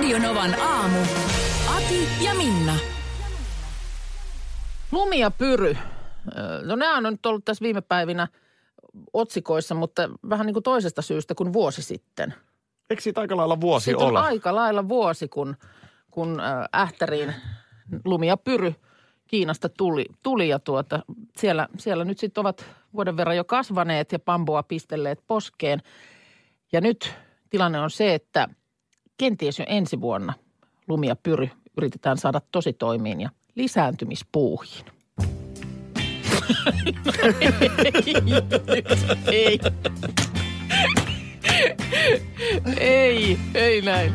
Radionovan aamu. Ati ja Minna. Lumi ja pyry. No nämä on nyt ollut tässä viime päivinä otsikoissa, mutta vähän niin kuin toisesta syystä kuin vuosi sitten. Eikö siitä aika lailla vuosi Siitä ole? on aika lailla vuosi, kun, kun äh, Ähtäriin lumi ja pyry Kiinasta tuli, tuli ja tuota, siellä, siellä nyt sitten ovat vuoden verran jo kasvaneet ja pamboa pistelleet poskeen. Ja nyt tilanne on se, että kenties jo ensi vuonna lumi ja pyry yritetään saada tosi toimiin ja lisääntymispuuhiin. ei. ei, ei näin.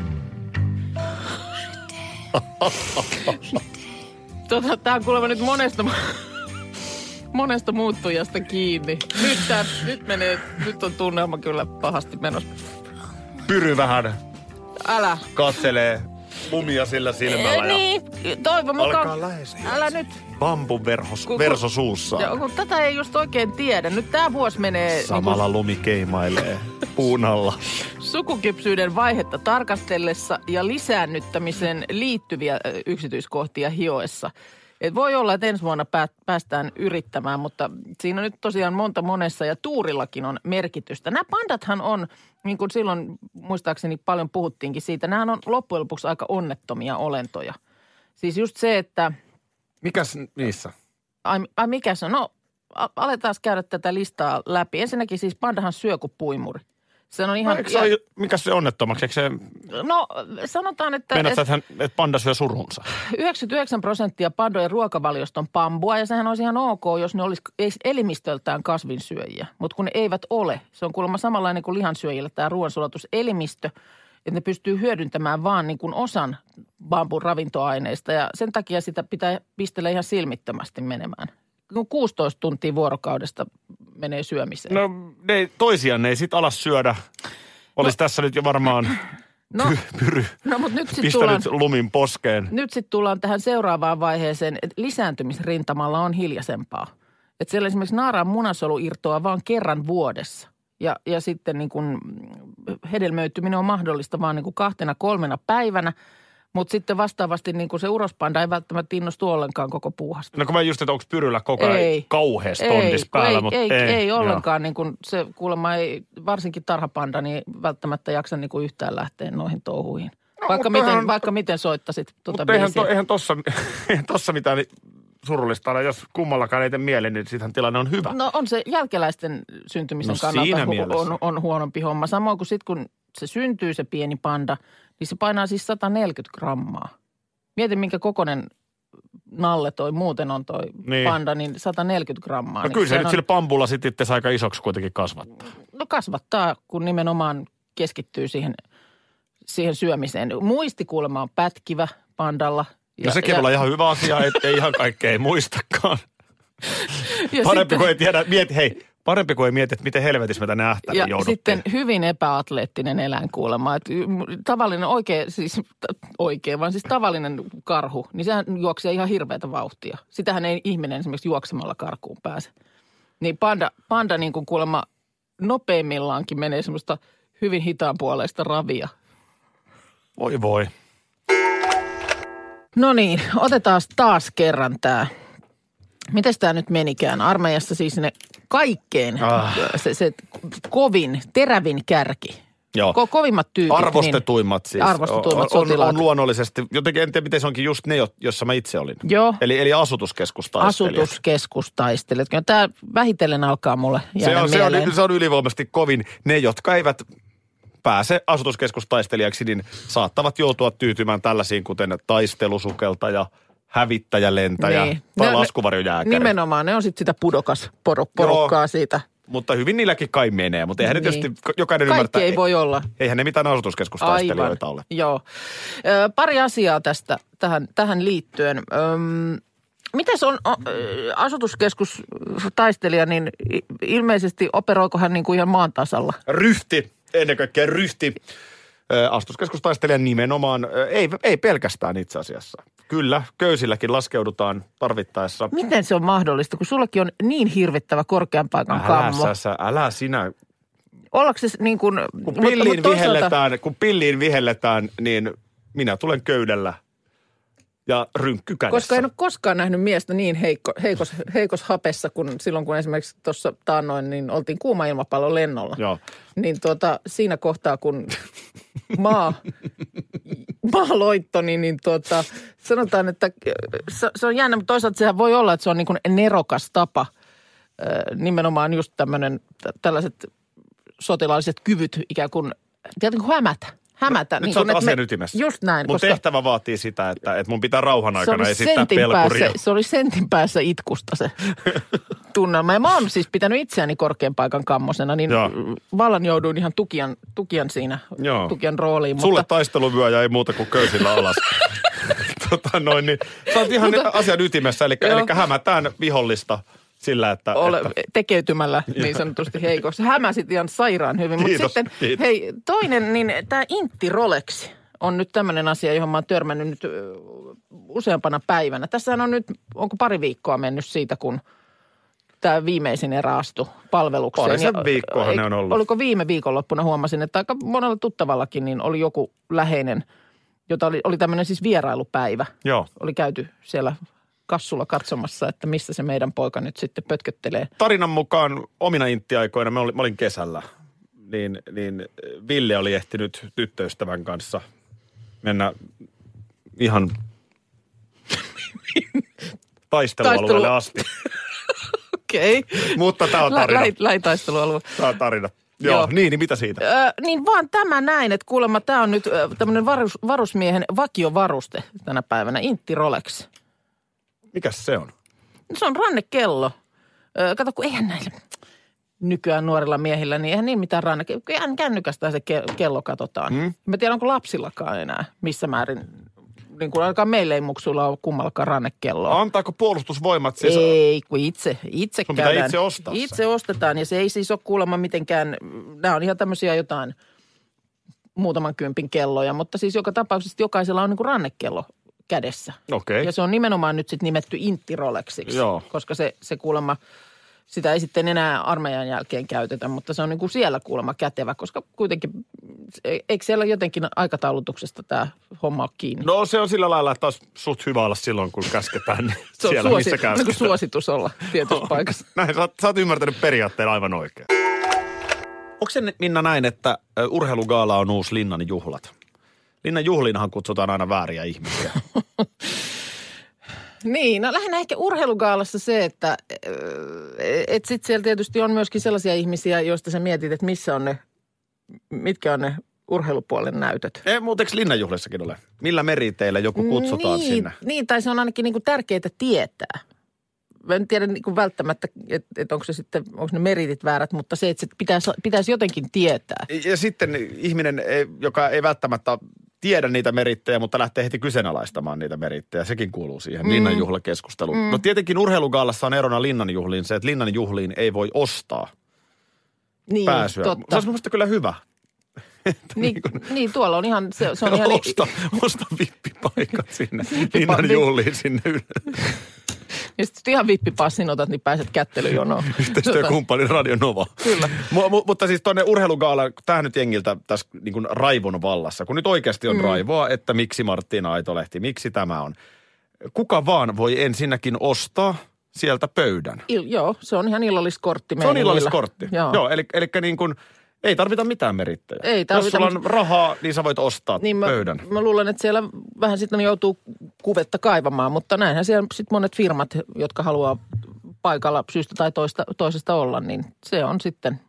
Tota, tää on kuulemma nyt monesta, monesta muuttujasta kiinni. Nyt, tää, nyt, menee, nyt on tunnelma kyllä pahasti menossa. Pyry vähän Älä. katselee lumia sillä silmällä Ei, ja niin, toivon alkaa mukaan. lähestyä. Älä nyt. bambun verhos, Kun- verso. Ja, kun tätä ei just oikein tiedä. Nyt tämä vuosi menee Samalla lumi keimailee puun alla. niin sukukypsyyden vaihetta tarkastellessa ja lisäännyttämisen liittyviä yksityiskohtia hioessa. Et voi olla, että ensi vuonna pää- päästään yrittämään, mutta siinä on nyt tosiaan monta monessa ja tuurillakin on merkitystä. Nämä pandathan on, niin kuin silloin muistaakseni paljon puhuttiinkin siitä, nämä on loppujen lopuksi aika onnettomia olentoja. Siis just se, että Mikäs niissä? Ai, ai mikä se on? No, aletaan käydä tätä listaa läpi. Ensinnäkin siis pandahan syö kuin puimuri. Se on No, ihan... se mikä se onnettomaksi? Eikö se, No, sanotaan, että meinaat, et että, hän, että panda syö surunsa? 99 prosenttia pandojen ruokavaliosta on pambua ja sehän olisi ihan ok, jos ne olisi elimistöltään kasvinsyöjiä. Mutta kun ne eivät ole, se on kuulemma samanlainen kuin lihansyöjillä tämä ruoansulatus-elimistö, että ne pystyy hyödyntämään vaan niin kuin osan bambun ravintoaineista ja sen takia sitä pitää pistellä ihan silmittömästi menemään. Kun 16 tuntia vuorokaudesta menee syömiseen. No ne, ei- toisiaan ne ei sit alas syödä. Olisi tässä nyt jo varmaan No, py, pyry no mutta nyt sitten tullaan, lumin poskeen. nyt sit tullaan tähän seuraavaan vaiheeseen, että lisääntymisrintamalla on hiljaisempaa. Että siellä esimerkiksi naaraan munasolu irtoaa vain kerran vuodessa. Ja, ja sitten niin kun hedelmöityminen on mahdollista vaan niin kuin kahtena kolmena päivänä. Mutta sitten vastaavasti niin kuin se urospanda ei välttämättä innostu ollenkaan koko puuhasta. No kun mä just, että onko pyryllä koko ajan Ei. kauheas Ei, tondis kun päällä, ei, mutta ei, ei. ei, ollenkaan. Niin kuin se kuulemma ei, varsinkin tarhapanda, niin välttämättä jaksa niin kuin yhtään lähteä noihin touhuihin. No, vaikka, miten, eihän- vaikka miten soittasit tuota Mutta eihän, to, eihän, tossa, eihän tossa mitään surullista ole. Jos kummallakaan ei tee mieleen, niin sittenhän tilanne on hyvä. No on se jälkeläisten syntymisen No kannalta hu- on, on huonompi homma. Samoin kuin sitten kun se syntyy se pieni panda, niin se painaa siis 140 grammaa. Mieti minkä kokoinen nalle toi muuten on toi Niin. panda, niin 140 grammaa. No niin kyllä se sehän nyt on, sillä pampulla sitten itse aika isoksi kuitenkin kasvattaa. No kasvattaa, kun nimenomaan keskittyy siihen, siihen syömiseen. Muisti kuulemma on pätkivä pandalla. Ja, no sekin voi olla ihan hyvä asia, että ihan kaikkea ei muistakaan. ja Parempi sitten- kuin ei tiedä, mieti, hei, parempi kuin ei mieti, että miten helvetissä me tänne ähtäriin Ja jouduttiin. sitten hyvin epäatleettinen eläin kuulemma. Että tavallinen oikein, siis oikein, vaan siis tavallinen karhu, niin sehän juoksee ihan hirveätä vauhtia. Sitähän ei ihminen esimerkiksi juoksemalla karkuun pääse. Niin panda, panda niin kuin kuulemma nopeimmillaankin menee semmoista hyvin hitaan puoleista ravia. Voi voi. No niin, otetaan taas kerran tämä. Miten tämä nyt menikään? Armeijassa siis ne kaikkein, Ah. se, se kovin, terävin kärki. Joo. Ko- kovimmat tyypit. Arvostetuimmat siis. Arvostetuimmat on, on, sotilaat. on luonnollisesti, jotenkin en tiedä miten se onkin just ne, jo- jossa mä itse olin. Joo. Eli, eli asutuskeskustaistelijat. asutuskeskustaistelijat. Kyllä tämä vähitellen alkaa mulle Se on, se, mieleen. on, se on ylivoimaisesti kovin. Ne, jotka eivät pääse asutuskeskustaistelijaksi, niin saattavat joutua tyytymään tällaisiin, kuten taistelusukelta ja hävittäjälentäjä Niin. tai Ne- laskuvarjojääkäri. Nimenomaan, ne on sitten sitä pudokas porukkaa siitä Mutta hyvin niilläkin kai menee, mutta eihän niin. ne tietysti jokainen Kaikki ymmärtää. ei voi olla. Eihän ne mitään asutuskeskustaistelijoita ole. Joo. Ö, pari asiaa tästä tähän, tähän liittyen. Öm, Mites on o, asutuskeskustaistelija, niin ilmeisesti operoiko hän niin kuin ihan maan tasalla? Ryhti, ennen kaikkea ryhti. Ö, Astuskeskustaistelija nimenomaan, ei, ei pelkästään itse asiassa. Kyllä, köysilläkin laskeudutaan tarvittaessa. Miten se on mahdollista, kun sullakin on niin hirvittävä korkean paikan Älä, kammo? sä, sä, älä sinä. Ollaanko se niin kuin... Kun pilliin, vihelletään, kun pilliin vihelletään, niin minä tulen köydellä ja rynkky kädessä. Koska en ole koskaan nähnyt miestä niin heikko, heikos, heikos hapessa kuin silloin, kun esimerkiksi tuossa taannoin, niin oltiin kuuma ilmapallon lennolla. Joo. Niin tuota, siinä kohtaa, kun maa, maa loittoni, niin tuota, sanotaan, että se, se on jännä, mutta toisaalta sehän voi olla, että se on niin kuin nerokas tapa. Ö, Nimenomaan just tämmöinen, tällaiset sotilaalliset kyvyt ikään kuin, tiedätkö, kuin hämätä. Hämätä. Nyt sä oot että asian ytimessä. Just näin. Mun tehtävä vaatii sitä, että, että mun pitää rauhan se aikana oli, esittää sentin pelkuria. päässä, se oli sentin päässä itkusta se tunnelma. Ja mä oon siis pitänyt itseäni korkean paikan kammosena, niin Joo. vallan jouduin ihan tukian, tukian siinä, Joo. tukian rooliin. Sulle mutta, taisteluvyöjä ei muuta kuin köysillä alas. tota noin, niin sä oot ihan Mutta- asian ytimessä, eli, Joo. eli hämätään vihollista sillä, että... ole, että tekeytymällä niin sanotusti heikossa. Hämäsit ihan sairaan hyvin. Kiitos, sitten, kiitos. hei, toinen, niin tämä Intti Rolex on nyt tämmöinen asia, johon mä oon törmännyt nyt useampana päivänä. Tässähän on nyt, onko pari viikkoa mennyt siitä, kun tämä viimeisin erä astui palvelukseen. Parisen ei- ne on ollut. Oliko viime viikonloppuna huomasin, että aika monella tuttavallakin niin oli joku läheinen, jota oli, oli tämmöinen siis vierailupäivä. Joo. Oli käyty siellä kassulla katsomassa, että missä se meidän poika nyt sitten pötköttelee. Tarinan mukaan omina inttiaikoina, mä olin, mä olin kesällä, niin, niin Ville oli ehtinyt tyttöystävän kanssa mennä ihan taistelualueelle Taistelu- asti. Okei. Okay. Mutta tämä on tarina. Lähitaistelualue. Tämä on tarina. Joo, Joo. niin, niin mitä siitä? Ö, niin vaan tämä näin, että kuulemma tämä on nyt tämmöinen varus, varusmiehen vakiovaruste tänä päivänä, Intti Rolex. Mikäs se on? Se on rannekello. Ö, kato, kun eihän näillä nykyään nuorilla miehillä, niin eihän niin mitään ranne. Ihan kännykästä se ke- kello katsotaan. Hmm? Mä tiedän, onko lapsillakaan enää missä määrin. Niin kuin ainakaan meillä ei muksuilla ole kummallakaan rannekelloa. Antaako puolustusvoimat siis... Ei, kun itse, itse Sun käydään. itse ostaa se. Itse ostetaan ja se ei siis ole kuulemma mitenkään, nämä on ihan tämmöisiä jotain muutaman kympin kelloja, mutta siis joka tapauksessa jokaisella on niin kuin rannekello kädessä. Okei. Ja se on nimenomaan nyt sitten nimetty Intti Rolexiksi, Joo. koska se, se kuulemma, sitä ei sitten enää armeijan jälkeen käytetä, mutta se on niin kuin siellä kuulemma kätevä, koska kuitenkin, eikö siellä jotenkin aikataulutuksesta tämä homma ole kiinni? No se on sillä lailla, että olisi suht hyvä olla silloin, kun käsketään niin se on siellä, suosi, missä niin käsketään. suositus olla tietyssä paikassa. Näin, sä, oot- sä oot ymmärtänyt periaatteen aivan oikein. Onko se Minna näin, että urheilugaala on uusi Linnan juhlat? Linnan juhliinhan kutsutaan aina vääriä ihmisiä. Niin, no lähinnä ehkä urheilugaalassa se, että et sit siellä tietysti on myöskin sellaisia ihmisiä, joista sä mietit, että missä on ne, mitkä on ne urheilupuolen näytöt. Ei muuteksi Linnan juhlissakin ole? Millä meriteillä joku kutsutaan niin, sinne? Niin, tai se on ainakin niinku tärkeää tietää. Mä en tiedä niinku välttämättä, että et onko se sitten, onko ne meritit väärät, mutta se, että se pitäisi, pitäisi jotenkin tietää. Ja sitten ihminen, joka ei välttämättä tiedä niitä merittejä, mutta lähtee heti kyseenalaistamaan niitä merittejä. Sekin kuuluu siihen mm. Linnan juhlakeskusteluun. Mm. No tietenkin urheilugaalassa on erona Linnan juhliin se, että Linnan juhliin ei voi ostaa Niin, pääsyä. Se totta. olisi minusta kyllä hyvä. Niin, niin, tuolla on ihan, se, se on ihan... osta, osta vippipaikat sinne Vippipa- Linnan juhliin sinne yle- Ja sitten ihan vippipassin otat, niin pääset kättelyjonoon. yhteistyökumppani Radio Nova. Kyllä. Mu- mu- mutta siis tuonne urheilugaala, tämä nyt jengiltä tässä niin kuin raivon vallassa, kun nyt oikeasti on mm. raivoa, että miksi Marttiina Aitolehti, miksi tämä on. Kuka vaan voi ensinnäkin ostaa sieltä pöydän. Il, joo, se on ihan illalliskortti Se on illalliskortti. Joo. Joo eli, eli niin kuin, ei tarvita mitään merittäjä. Ei tarvita, Jos sulla on mutta- rahaa, niin sä voit ostaa Niin mä, pöydän. mä luulen, että siellä vähän sitten joutuu kuvetta kaivamaan, mutta näinhän siellä sitten monet firmat, jotka haluaa paikalla syystä tai toista, toisesta olla, niin se on sitten,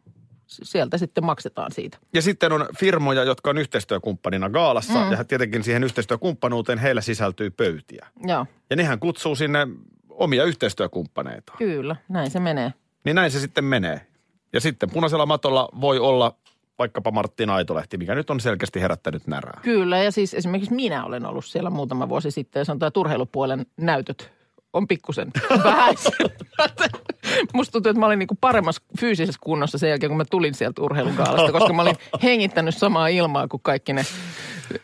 sieltä sitten maksetaan siitä. Ja sitten on firmoja, jotka on yhteistyökumppanina Gaalassa, mm. ja tietenkin siihen yhteistyökumppanuuteen heillä sisältyy pöytiä. Joo, Ja nehän kutsuu sinne omia yhteistyökumppaneita. kyllä, näin se menee. Niin näin se sitten menee. Ja sitten punaisella matolla voi olla vaikkapa Martin Aitolehti, mikä nyt on selkeästi herättänyt närää. Kyllä, ja siis esimerkiksi minä olen ollut siellä muutama vuosi sitten, ja sanotaan, että urheilupuolen näytöt on pikkusen vähäisellä. Musta tuntuu, että mä olin niinku paremmassa fyysisessä kunnossa sen jälkeen, kun mä tulin sieltä urheilukaalasta, koska mä olin hengittänyt samaa ilmaa kuin kaikki ne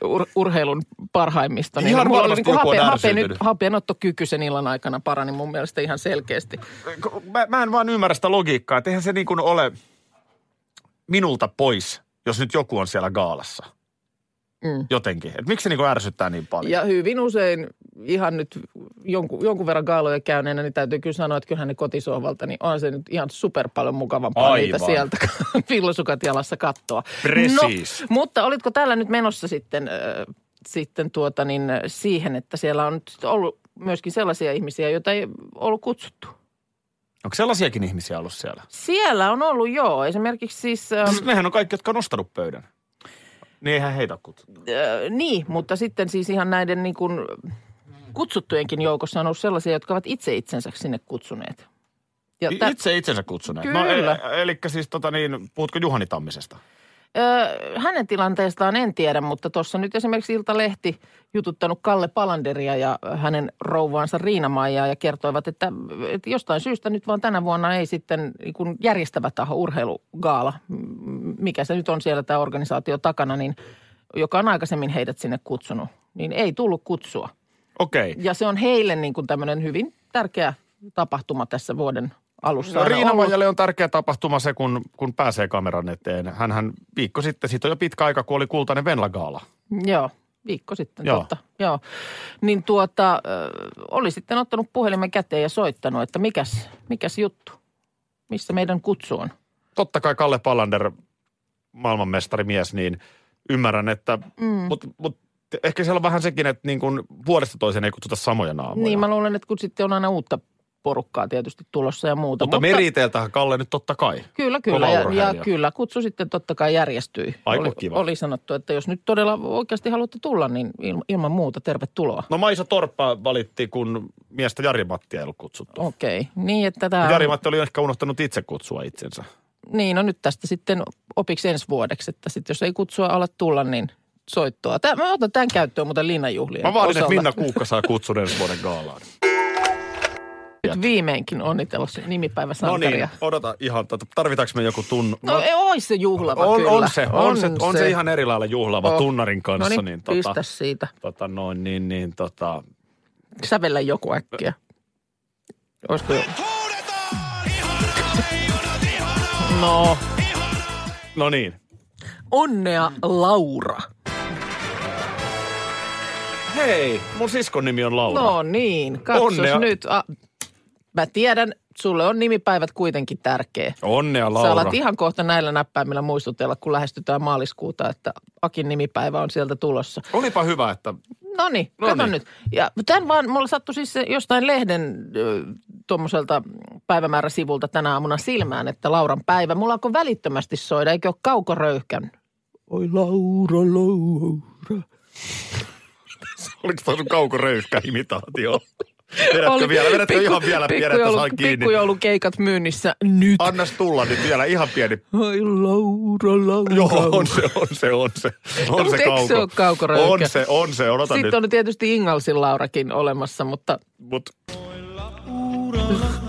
ur- urheilun parhaimmista. Niin Ihan mulla oli on hape, hape, nyt, hapenottokyky sen illan aikana parani mun mielestä ihan selkeästi. Mä, mä en vaan ymmärrä sitä logiikkaa, että eihän se niin kuin ole minulta pois, jos nyt joku on siellä gaalassa. Mm. Jotenkin. Et miksi se niin ärsyttää niin paljon? Ja hyvin usein ihan nyt jonkun, jonkun verran gaaloja käyneenä, niin täytyy kyllä sanoa, että kyllähän ne kotisohvalta, niin on se nyt ihan super paljon mukavampaa Aivan. niitä sieltä villosukat jalassa kattoa. Precis. No, mutta olitko tällä nyt menossa sitten, äh, sitten tuota niin, siihen, että siellä on nyt ollut myöskin sellaisia ihmisiä, joita ei ollut kutsuttu? Onko sellaisiakin ihmisiä ollut siellä? Siellä on ollut joo, esimerkiksi siis... Ähm, Siis nehän on kaikki, jotka on nostanut pöydän. Niin eihän heitä kutsuttu. Äh, niin, mutta sitten siis ihan näiden niin kuin kutsuttujenkin joukossa on ollut sellaisia, jotka ovat itse itsensä sinne kutsuneet. Ja I- tä- Itse itsensä kutsuneet. Kyllä. No, e- eli siis tota niin, puhutko Juhani Tammisesta? Ö, hänen tilanteestaan en tiedä, mutta tuossa nyt esimerkiksi Ilta-Lehti jututtanut Kalle Palanderia ja hänen rouvaansa Riina-Maijaa ja kertoivat, että, että jostain syystä nyt vaan tänä vuonna ei sitten niin kuin järjestävä taho urheilugaala, mikä se nyt on siellä tämä organisaatio takana, niin joka on aikaisemmin heidät sinne kutsunut, niin ei tullut kutsua. Okei. Ja se on heille niin kuin tämmöinen hyvin tärkeä tapahtuma tässä vuoden alussa. No, Riina ollut. Maijalle on tärkeä tapahtuma se, kun, kun pääsee kameran eteen. Hänhän viikko sitten, siitä on jo pitkä aika, kun oli kultainen Venla-gaala. Joo, viikko sitten, Joo. Totta. Joo. Niin tuota, ö, oli sitten ottanut puhelimen käteen ja soittanut, että mikäs, mikäs juttu, missä meidän kutsu on. Totta kai Kalle Pallander, maailmanmestarimies, niin ymmärrän, että, mm. mutta mut, ehkä siellä on vähän sekin, että niin kuin vuodesta toiseen ei kutsuta samoja naamoja. Niin mä luulen, että kun sitten on aina uutta porukkaa tietysti tulossa ja muuta. mutta, mutta meriteiltähän Kalle nyt totta kai. Kyllä, kyllä. Ja, ja kyllä, kutsu sitten totta kai järjestyi. Aika oli, kiva. oli sanottu, että jos nyt todella oikeasti haluatte tulla, niin il, ilman muuta tervetuloa. No Maisa Torppa valitti, kun miestä Jari Mattia ei ollut kutsuttu. Okei, okay. niin että tämä... Jari Matti oli ehkä unohtanut itse kutsua itsensä. Niin, no nyt tästä sitten opiksi ensi vuodeksi, että sitten jos ei kutsua ala tulla, niin soittoa. Tää, mä otan tämän käyttöön muuten linnanjuhlien Mä vaadin, että. Minna Kuukka saa kutsun ensi vuoden gaalaan. Nyt viimeinkin onnitella se No nimipäiväsankaria. niin, odota ihan, tarvitaanko me joku tunnu? No, ei ois se juhlava on, kyllä. on, se, on, se, on se ihan eri lailla juhlava Oh. tunnarin kanssa. No niin, niin, pistä tota, siitä. tota, noin, niin, niin, tota, Sävellä joku äkkiä. Olisiko jo? No, no niin. onnea Laura. Hei, mun siskon nimi on Laura. No niin, katsos Onnea. nyt. A, mä tiedän, sulle on nimipäivät kuitenkin tärkeä. Onnea Laura. Sä alat ihan kohta näillä näppäimillä muistutella, kun lähestytään maaliskuuta, että Akin nimipäivä on sieltä tulossa. Olipa hyvä, että No niin, No kato niin. nyt. Ja tämän vaan, mulla sattui siis jostain lehden tuommoiselta päivämääräsivulta tänä aamuna silmään, että Lauran päivä. Mulla alkoi välittömästi soida, eikö ole kaukoröyhkän? Oi Laura, Laura. oliko toi sun kaukoröyhkä imitaatio? Vedätkö vielä, vedätkö ihan vielä pikkujoulu- saan kiinni? Pikkujoulukeikat myynnissä nyt. Annas tulla nyt vielä ihan pieni. Oi Laura, Laura. Joo, on se, on se, on se. On No, se kauko. se ole? On se, on se, odota Sitten nyt. on tietysti Ingalsin Laurakin olemassa, mutta Mut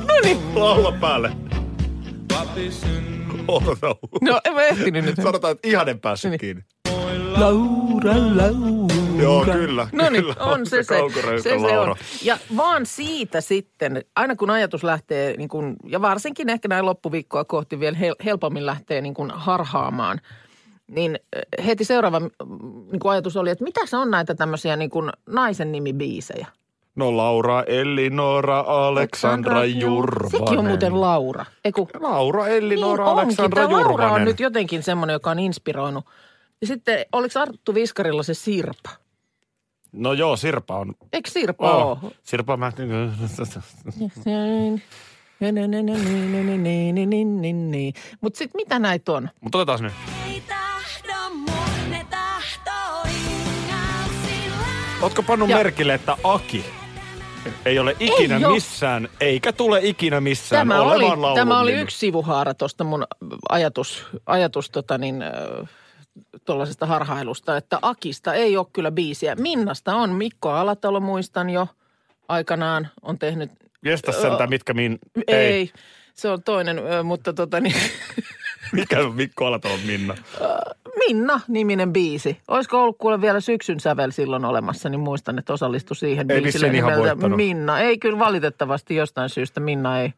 no niin. laula päälle. Odota. No en mä ehtinyt nyt. Sanotaan, että ihan en päässyt Niin. kiinni. Laura, Laura. Joo, kyllä. No niin, kyllä on se se. se, se on. Ja vaan siitä sitten, aina kun ajatus lähtee, niin kun, ja varsinkin ehkä näin loppuviikkoa kohti vielä hel- helpommin lähtee niin kun harhaamaan, niin eh, heti seuraava mm, niin kun ajatus oli, että mitä se on näitä tämmöisiä niin kun naisen nimibiisejä? No Laura, Elinora, Aleksandra Jurvanen. Sekin on muuten Laura. Eiku, Laura, Elinora, niin onkin. Aleksandra Tämä Laura on Jurvanen. nyt jotenkin semmoinen, joka on inspiroinut. Ja sitten, oliko Arttu Viskarilla se Sirpa? No joo, Sirpa on. Eikö Sirpa Oh. ole? Sirpa mä... Mutta sitten mitä näitä on? Mutta otetaan nyt. Ootko pannut Ja- merkille, että Aki Ei ole ikinä Ei missään, eikä tule ikinä missään Tämä oli, olemaan laulun tämä oli yksi sivuhaara tuosta mun ajatus, ajatus tota niin, tuollaisesta harhailusta, että Akista ei ole kyllä biisiä. Minnasta on. Mikko Alatalo muistan jo aikanaan on tehnyt. Jestas sentään, mitkä min... Ei, ei se on toinen, mutta tota niin, Mikä on Mikko Alatalon Minna? Minna-niminen biisi. Olisiko ollut kuule vielä syksyn sävel silloin olemassa, niin muistan, että osallistui siihen Ei biisille nimeltä voittanut. Minna. Ei kyllä valitettavasti jostain syystä Minna ei.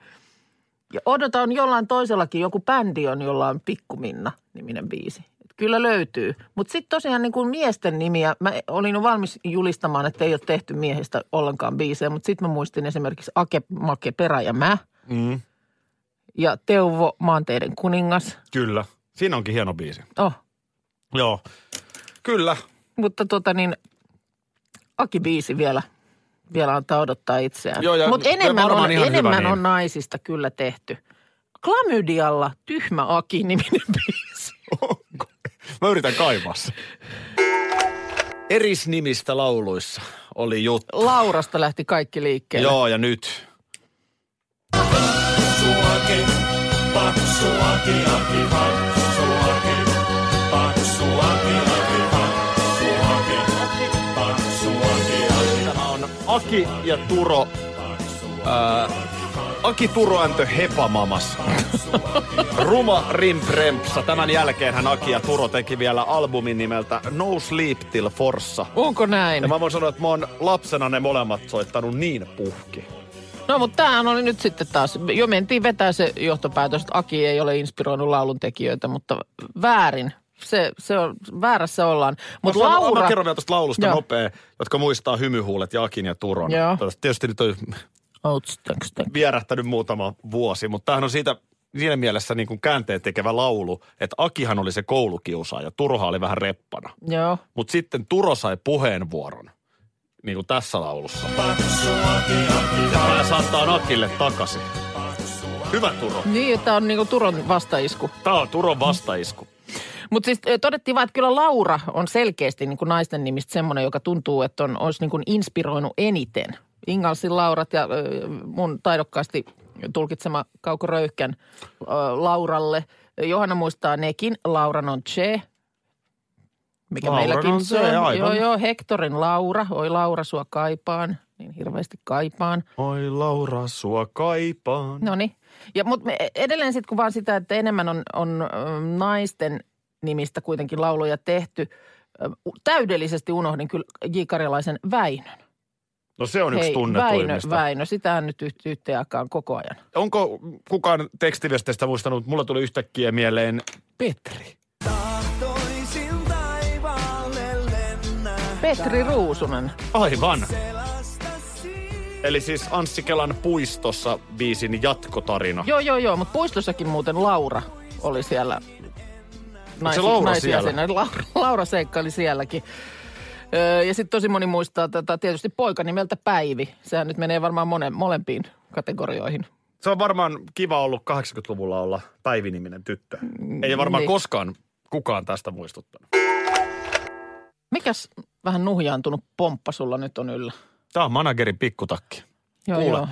Ja odotan jollain toisellakin, joku bändi on, jolla on Pikku Minna-niminen biisi. Kyllä löytyy. Mutta sitten tosiaan niin kuin miesten nimiä, mä olin valmis julistamaan, että ei ole tehty miehistä ollenkaan biisejä, mutta sitten mä muistin esimerkiksi Ake, Make, Perä ja Mä Mm, ja Teuvo, Maanteiden kuningas. kyllä. Siinä onkin hieno biisi. Oh, Joo. Kyllä. Mutta tota niin, Aki-biisi vielä, vielä antaa odottaa itseään. Joo, ja Mutta enemmän, on, ihan hyvä enemmän niin. on naisista kyllä tehty. Klamydialla Tyhmä Aki-niminen biisi. Mä yritän kaivaa se. Erisnimistä lauluissa oli juttu. Laurasta lähti kaikki liikkeelle. Joo, ja nyt. Tämä on Aki ja Turo. Aki Turo and the Hepamamas. Ruma Rimprempsa. Tämän jälkeen hän Aki ja Turo teki vielä albumin nimeltä No Sleep Till Forssa. Onko näin? Ja mä voin sanoa, että mä oon lapsena ne molemmat soittanut niin puhki. No mutta tämähän oli nyt sitten taas, jo mentiin vetää se johtopäätös, että Aki ei ole inspiroinut lauluntekijöitä, mutta väärin. Se, se on, väärässä ollaan. Mutta sanon- Laura, mä kerron vielä tuosta laulusta Joo. nopea, jotka muistaa hymyhuulet ja Akin ja Turon. Joo. Tietysti nyt on Outs, vierähtänyt muutama vuosi, mutta tämähän on siitä siinä mielessä niin kuin käänteen tekevä laulu, että Akihan oli se koulukiusaaja, Turohan oli vähän reppana. Joo. Mutta sitten Turo sai puheenvuoron, niin kuin tässä laulussa. Ja pääsi antaa Akille takaisin. Hyvä Turo. Niin, tämä on niinku Turon vastaisku. Tämä on Turon vastaisku. Mutta siis todettiin vaan, että kyllä Laura on selkeästi niin kuin naisten nimistä semmoinen, joka tuntuu, että on, olisi niin kuin inspiroinut eniten. Ingalsin Laurat ja mun taidokkaasti tulkitsema Kauko Röyhkän Lauralle. Johanna muistaa nekin. Lauran on Che. Mikä Lauran meilläkin on se on. aivan. Joo, joo, Hectorin Laura. Oi Laura, sua kaipaan. Niin hirveästi kaipaan. Oi Laura, sua kaipaan. No niin. Ja, mutta edelleen sitten kun vaan sitä, että enemmän on, on naisten nimistä kuitenkin lauluja tehty. Täydellisesti unohdin kyllä J. Karjalaisen Väinön. No se on yksi Väinö, tunnetuimmista. Väinö, sitä nyt yht- yhteen aikaan koko ajan. Onko kukaan tekstiviesteistä muistanut, mulla tuli yhtäkkiä mieleen Petri. Petri Ruusunen. Aivan. Eli siis Anssi Kelan puistossa biisin jatkotarina. Joo, joo, joo, mutta puistossakin muuten Laura oli siellä. se Laura siellä? Laura, Laura seikkaili sielläkin. Öö, ja sitten tosi moni muistaa tätä tietysti poika nimeltä Päivi. Sehän nyt menee varmaan monen, molempiin kategorioihin. Se on varmaan kiva ollut 80-luvulla olla Päivi-niminen tyttö. Ei ole varmaan niin. koskaan kukaan tästä muistuttanut. Mikäs vähän nuhjaantunut pomppa sulla nyt on yllä? Tämä on managerin pikkutakki. Joo, Kuule. joo.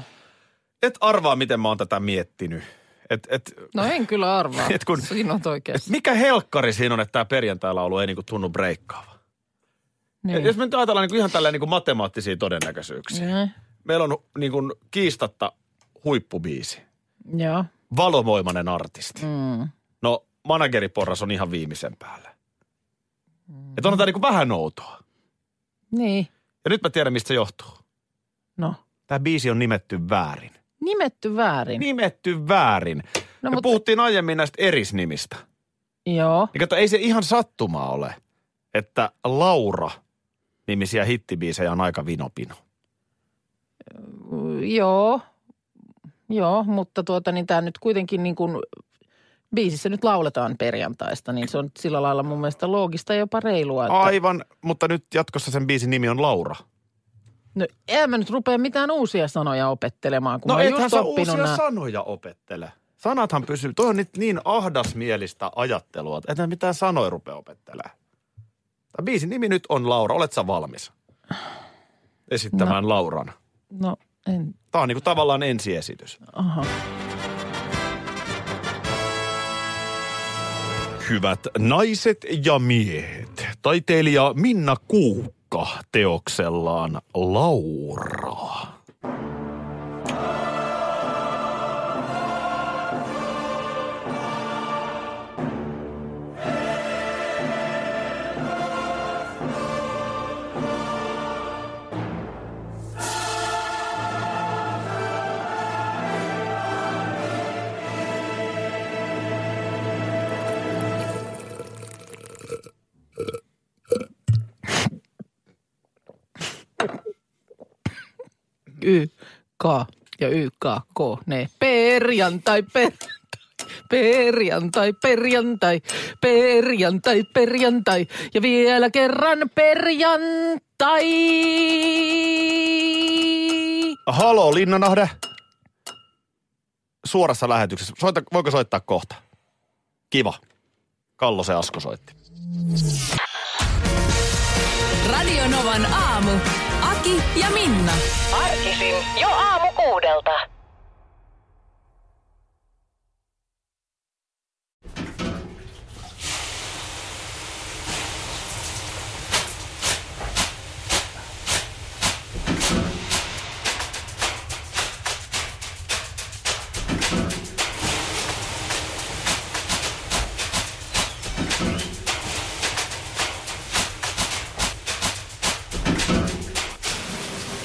Et arvaa, miten mä oon tätä miettinyt. Et, et, No en kyllä arvaa. Et kun- Siinä on oikeassa. mikä helkkari siinä on, että tämä perjantai-laulu ei niinku tunnu breikkaava. Niin. Jos me nyt ajatellaan niinku ihan tälleen niinku matemaattisia todennäköisyyksiä. Niin. Meillä on niinku kiistatta huippubiisi. Joo. Valovoimainen artisti. Mm. No, manageriporras on ihan viimeisen päällä. Että on tämä niinku vähän outoa. Niin. Ja nyt mä tiedän, mistä se johtuu. No. Tämä biisi on nimetty väärin. Nimetty väärin. Nimetty väärin. no, No, me mutta, puhuttiin aiemmin näistä erisnimistä. Joo. Niin kato, ei se ihan sattumaa ole, että Laura nimisiä hittibiisejä on aika vinopino. Joo. Joo, mutta tuota niin tämä nyt kuitenkin niin kuin biisissä nyt lauletaan perjantaista, niin se on sillä lailla mun mielestä loogista ja jopa reilua. Että, Aivan, mutta nyt jatkossa sen biisin nimi on Laura. No, en mä nyt rupea mitään uusia sanoja opettelemaan, kun No mä just oppinut uusia nää. sanoja opettele. Sanathan pysyy. Toi on nyt niin ahdasmielistä ajattelua, että mitään sanoja rupea opettelemaan. Tämä biisin nimi nyt on Laura. Olet sä valmis esittämään no. Lauran? No, en, Tämä on niinku tavallaan ensiesitys. aha. Hyvät naiset ja miehet, taiteilija Minna Kuukka teoksellaan Laura. Y, K ja Y, K, K, ne. Perjantai, perjantai. Perjantai, perjantai, perjantai, perjantai ja vielä kerran perjantai. Halo, Linnanahde. Suorassa lähetyksessä. Soita, voiko soittaa kohta? Kiva. Kallo se Asko soitti. Radio Novan aamu. Aki ja Minna. Arkisin jo aamu kuudelta.